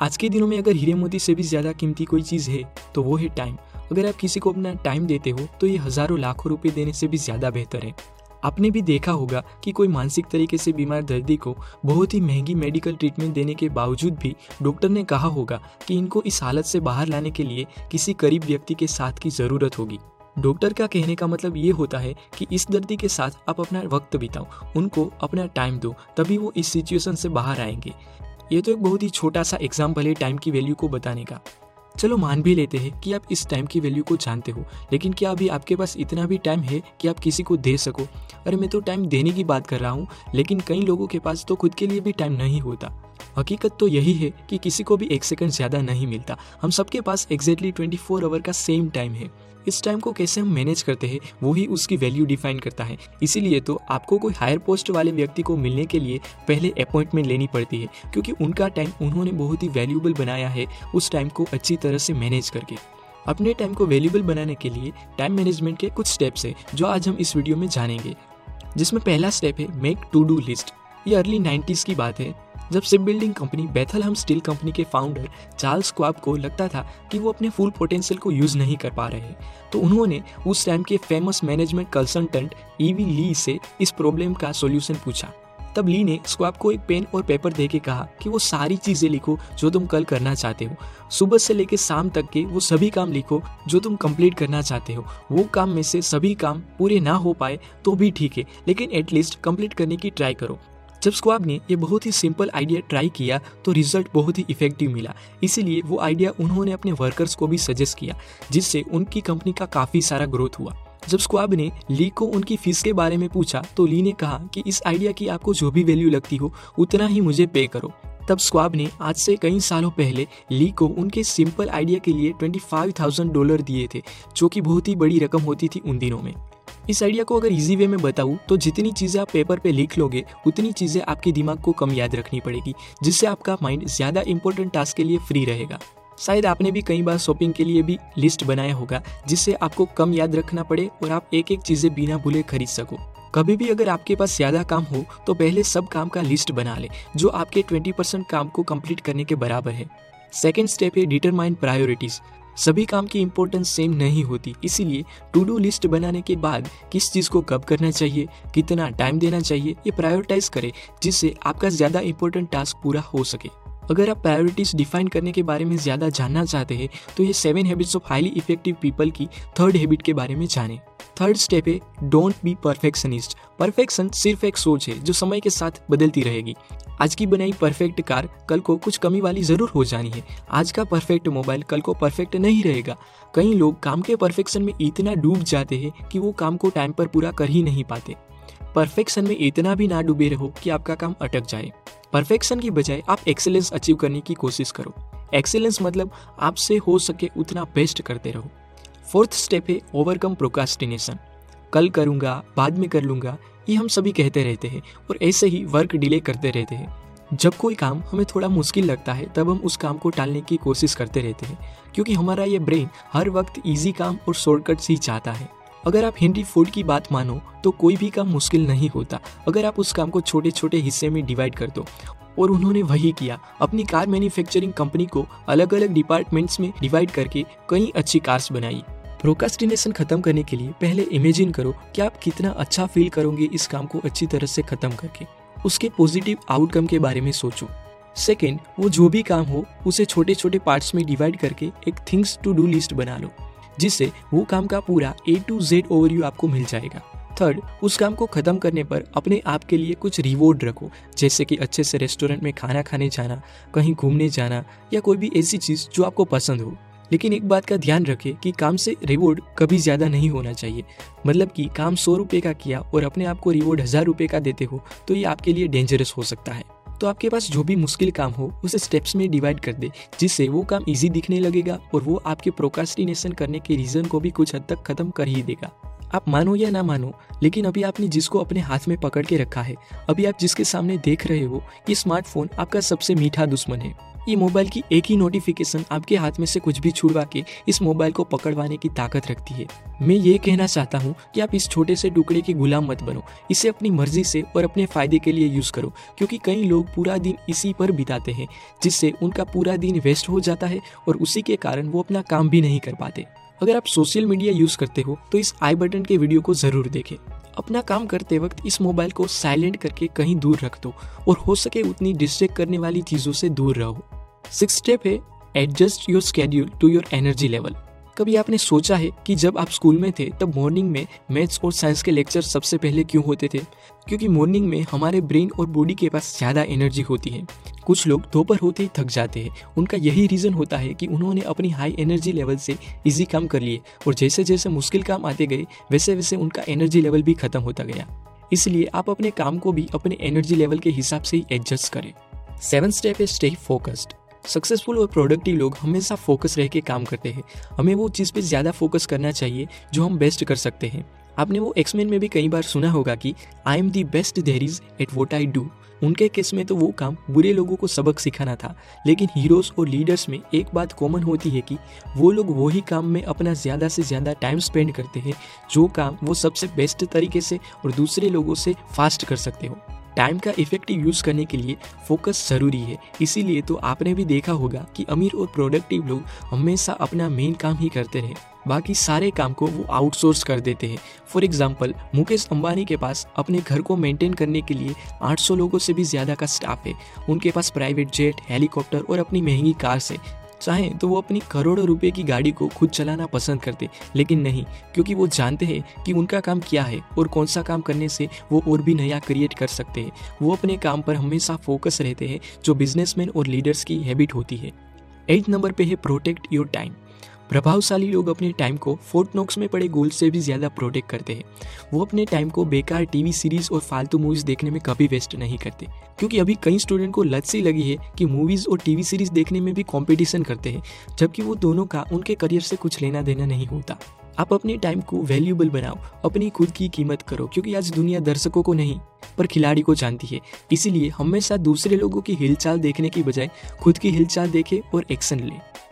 आज के दिनों में अगर हीरे मोती से भी ज़्यादा कीमती कोई चीज़ है तो वो है टाइम अगर आप किसी को अपना टाइम देते हो तो ये हज़ारों लाखों रुपए देने से भी ज़्यादा बेहतर है। आपने भी देखा होगा कि कोई मानसिक तरीके से बीमार दर्दी को बहुत ही महँगी मेडिकल ट्रीटमेंट देने के बावजूद भी डॉक्टर ने कहा होगा कि इनको इस हालत से बाहर लाने के लिए किसी करीब व्यक्ति के साथ की ज़रूरत होगी। डॉक्टर का कहने का मतलब ये होता है कि इस दर्दी के साथ आप अपना वक्त बिताओ, उनको अपना टाइम दो, तभी वो इस सिचुएशन से बाहर आएँगे। ये तो एक बहुत ही छोटा सा एग्ज़ाम्पल है टाइम की वैल्यू को बताने का। चलो मान भी लेते हैं कि आप इस टाइम की वैल्यू को जानते हो, लेकिन क्या अभी आपके पास इतना भी टाइम है कि आप किसी को दे सको? अरे मैं तो टाइम देने की बात कर रहा हूँ, लेकिन कई लोगों के पास तो खुद के लिए भी टाइम नहीं होता। हकीकत तो यही है कि किसी को भी एक सेकंड ज़्यादा नहीं मिलता। हम सबके पास एग्जैक्टली ट्वेंटी फोर आवर का सेम टाइम है। इस टाइम को कैसे हम मैनेज करते हैं, वो ही उसकी वैल्यू डिफाइन करता है। इसीलिए तो आपको कोई हायर पोस्ट वाले व्यक्ति को मिलने के लिए पहले अपॉइंटमेंट लेनी पड़ती है, क्योंकि उनका टाइम उन्होंने बहुत ही वैल्यूबल बनाया है उस टाइम को अच्छी तरह से मैनेज करके। अपने टाइम को वैल्यूबल बनाने के लिए टाइम मैनेजमेंट के कुछ स्टेप्स है, जो आज हम इस वीडियो में जानेंगे। जिसमें पहला स्टेप है मेक टू डू लिस्ट ये अर्ली नाइन्टीज़ की बात है। जब ship building company Bethlehem Steel company के फाउंडर चार्ल्स क्वाब को लगता था कि वो अपने फुल पोटेंशियल को यूज़ नहीं कर पा रहे तो उन्होंने उस टाइम के famous management consultant Ivy Lee से इस प्रॉब्लम का सॉल्यूशन पूछा। तब ली ने स्क्वाब को एक पेन और पेपर दे के कहा कि वो सारी चीज़ें लिखो जो तुम कल करना चाहते हो। सुबह से लेकर शाम तक के वो सभी काम लिखो जो तुम कंप्लीट करना चाहते हो। वो काम में से सभी काम पूरे ना हो पाए तो भी ठीक है, लेकिन एटलीस्ट कंप्लीट करने की ट्राई करो। जब स्क्वाब ने ये बहुत ही सिंपल आइडिया ट्राई किया तो रिज़ल्ट बहुत ही इफ़ेक्टिव मिला। इसीलिए वो आइडिया उन्होंने अपने वर्कर्स को भी सजेस्ट किया, जिससे उनकी कंपनी का काफ़ी सारा ग्रोथ हुआ। जब स्क्वाब ने ली को उनकी फ़ीस के बारे में पूछा तो ली ने कहा कि इस आइडिया की आपको जो भी वैल्यू लगती हो, उतना ही मुझे पे करो। तब स्क्वाब ने आज से कई सालों पहले ली को उनके सिंपल आइडिया के लिए ट्वेंटी फाइव थाउज़ेंड डॉलर दिए थे, जो कि बहुत ही बड़ी रकम होती थी उन दिनों में। इस आइडिया को अगर इजी वे में बताऊँ तो जितनी चीज़ें आप पेपर पे लिख लोगे, उतनी चीज़ें आपके दिमाग को कम याद रखनी पड़ेगी, जिससे आपका माइंड ज़्यादा इंपॉर्टेंट टास्क के लिए फ्री रहेगा। शायद आपने भी कई बार शॉपिंग के लिए भी लिस्ट बनाया होगा, जिससे आपको कम याद रखना पड़े और आप एक एक चीज़ें बिना भूले खरीद सको। कभी भी अगर आपके पास ज़्यादा काम हो तो पहले सब काम का लिस्ट बना ले, जो आपके 20 परसेंट काम को कंप्लीट करने के बराबर है। सेकेंड स्टेप है डिटरमाइन प्रायोरिटीज सभी काम की इम्पोर्टेंस सेम नहीं होती। इसीलिए टू डू लिस्ट बनाने के बाद किस चीज़ को कब करना चाहिए, कितना टाइम देना चाहिए, ये प्रायोरिटाइज करें, जिससे आपका ज़्यादा इंपॉर्टेंट टास्क पूरा हो सके। अगर आप प्रायोरिटीज डिफाइन करने के बारे में ज़्यादा जानना चाहते हैं तो ये seven habits of highly effective people की थर्ड हैबिट के बारे में जानें। थर्ड स्टेप है डोंट बी परफेक्शनिस्ट परफेक्शन सिर्फ़ एक सोच है, जो समय के साथ बदलती रहेगी। आज की बनाई परफेक्ट कार कल को कुछ कमी वाली ज़रूर हो जानी है। आज का परफेक्ट मोबाइल कल को परफेक्ट नहीं रहेगा। कई लोग काम के परफेक्शन में इतना डूब जाते हैं कि वो काम को टाइम पर पूरा कर ही नहीं पाते। परफेक्शन में इतना भी ना डूबे रहो कि आपका काम अटक जाए। परफेक्शन की बजाय आप एक्सेलेंस अचीव करने की कोशिश करो। एक्सेलेंस मतलब आपसे हो सके उतना बेस्ट करते रहो। फोर्थ स्टेप है ओवरकम प्रोकास्टिनेशन कल करूँगा, बाद में कर लूँगा ये हम सभी कहते रहते हैं और ऐसे ही वर्क डिले करते रहते हैं। जब कोई काम हमें थोड़ा मुश्किल लगता है, तब हम उस काम को टालने की कोशिश करते रहते हैं, क्योंकि हमारा ये ब्रेन हर वक्त इजी काम और शॉर्टकट्स ही चाहता है। अगर आप हिंदी फ़ूड की बात मानो तो कोई भी काम मुश्किल नहीं होता। अगर आप उस काम को छोटे छोटे हिस्से में डिवाइड कर दो, और उन्होंने वही किया, अपनी कार मैन्युफैक्चरिंग कंपनी को अलग अलग डिपार्टमेंट्स में डिवाइड करके कई अच्छी कार्स बनाई। प्रोकास्टिनेशन खत्म करने के लिए पहले इमेजिन करो कि आप कितना अच्छा फील करोगे इस काम को अच्छी तरह से खत्म करके। उसके पॉजिटिव आउटकम के बारे में सोचो। सेकेंड वो जो भी काम हो, उसे छोटे छोटे पार्ट्स में डिवाइड करके एक थिंग्स टू डू लिस्ट बना लो, जिससे वो काम का पूरा ए टू जेड ओवरव्यू आपको मिल जाएगा। थर्ड उस काम को खत्म करने पर अपने आप के लिए कुछ रिवॉर्ड रखो, जैसे कि अच्छे से रेस्टोरेंट में खाना खाने जाना, कहीं घूमने जाना, या कोई भी ऐसी चीज़ जो आपको पसंद हो। लेकिन एक बात का ध्यान रखें कि काम से रिवॉर्ड कभी ज़्यादा नहीं होना चाहिए। मतलब कि काम सौ रुपये का किया और अपने आप को रिवॉर्ड हज़ार रुपये का देते हो तो ये आपके लिए डेंजरस हो सकता है। तो आपके पास जो भी मुश्किल काम हो, उसे स्टेप्स में डिवाइड कर दे, जिससे वो काम इजी दिखने लगेगा और वो आपके प्रोकास्टिनेशन करने के रीज़न को भी कुछ हद तक खत्म कर ही देगा। आप मानो या ना मानो, लेकिन अभी आपने जिसको अपने हाथ में पकड़ के रखा है, अभी आप जिसके सामने देख रहे हो, ये स्मार्टफ़ोन आपका सबसे मीठा दुश्मन है। ये मोबाइल की एक ही नोटिफिकेशन आपके हाथ में से कुछ भी छुड़वा के इस मोबाइल को पकड़वाने की ताकत रखती है। मैं ये कहना चाहता हूँ कि आप इस छोटे से टुकड़े के गुलाम मत बनो। इसे अपनी मर्ज़ी से और अपने फ़ायदे के लिए यूज़ करो, क्योंकि कई लोग पूरा दिन इसी पर बिताते हैं, जिससे उनका पूरा दिन वेस्ट हो जाता है और उसी के कारण वो अपना काम भी नहीं कर पाते। अगर आप सोशल मीडिया यूज़ करते हो तो इस आई बटन के वीडियो को ज़रूर देखें। अपना काम करते वक्त इस मोबाइल को साइलेंट करके कहीं दूर रख दो और हो सके उतनी डिस्ट्रैक्ट करने वाली चीज़ों से दूर रहो। सिक्स स्टेप है adjust your schedule to your energy level कभी आपने सोचा है कि जब आप स्कूल में थे, तब मॉर्निंग में मैथ्स और साइंस के लेक्चर सबसे पहले क्यों होते थे? क्योंकि मॉर्निंग में हमारे ब्रेन और बॉडी के पास ज़्यादा एनर्जी होती है। कुछ लोग दोपहर होते ही थक जाते हैं। उनका यही रीज़न होता है कि उन्होंने अपनी हाई एनर्जी लेवल से इजी काम कर लिए और जैसे जैसे मुश्किल काम आते गए, वैसे वैसे उनका एनर्जी लेवल भी खत्म होता गया। इसलिए आप अपने काम को भी अपने एनर्जी लेवल के हिसाब से ही एडजस्ट करें। सेवन स्टेप है स्टे फोकस्ड सक्सेसफुल और प्रोडक्टिव लोग हमेशा फोकस रह के काम करते हैं। हमें वो चीज़ पे ज़्यादा फोकस करना चाहिए, जो हम बेस्ट कर सकते हैं। आपने वो एक्समेन में भी कई बार सुना होगा कि I am the best there is at what I do उनके केस में तो वो काम बुरे लोगों को सबक सिखाना था। लेकिन हीरोज और लीडर्स में एक बात कॉमन होती है कि, वो लोग वही काम में अपना ज़्यादा से ज़्यादा टाइम स्पेंड करते हैं, जो काम वो सबसे बेस्ट तरीके से और दूसरे लोगों से फास्ट कर सकते हो। टाइम का इफ़ेक्टिव यूज़ करने के लिए फोकस ज़रूरी है। इसीलिए तो आपने भी देखा होगा कि अमीर और प्रोडक्टिव लोग हमेशा अपना मेन काम ही करते रहे। बाकी सारे काम को वो आउटसोर्स कर देते हैं। फॉर एग्ज़ाम्पल मुकेश अंबानी के पास अपने घर को मेंटेन करने के लिए 800 लोगों से भी ज़्यादा का स्टाफ है। उनके पास प्राइवेट जेट हेलीकॉप्टर और अपनी महँगी कार्स से चाहें तो वो अपनी करोड़ों रुपए की गाड़ी को खुद चलाना पसंद करते, लेकिन नहीं, क्योंकि वो जानते हैं कि उनका काम क्या है और कौन सा काम करने से वो और भी नया क्रिएट कर सकते हैं। वो अपने काम पर हमेशा फोकस रहते हैं, जो बिजनेसमैन और लीडर्स की हैबिट होती है। एट नंबर पे है प्रोटेक्ट योर टाइम प्रभावशाली लोग अपने टाइम को फोर्ट नोक्स में पड़े गोल से भी ज़्यादा प्रोटेक्ट करते हैं। वो अपने टाइम को बेकार टीवी सीरीज़ और फालतू मूवीज़ देखने में कभी वेस्ट नहीं करते। क्योंकि अभी कई स्टूडेंट को लत सी लगी है कि मूवीज़ और टीवी सीरीज़ देखने में भी कॉम्पिटिशन करते हैं, जबकि वो दोनों का उनके करियर से कुछ लेना देना नहीं होता। आप अपने टाइम को वैल्यूबल बनाओ, अपनी खुद की कीमत करो, क्योंकि आज दुनिया दर्शकों को नहीं, पर खिलाड़ी को जानती है। इसीलिए हमेशा दूसरे लोगों की हिलचाल देखने की बजाय खुद की हिलचाल देखे और एक्शन ले।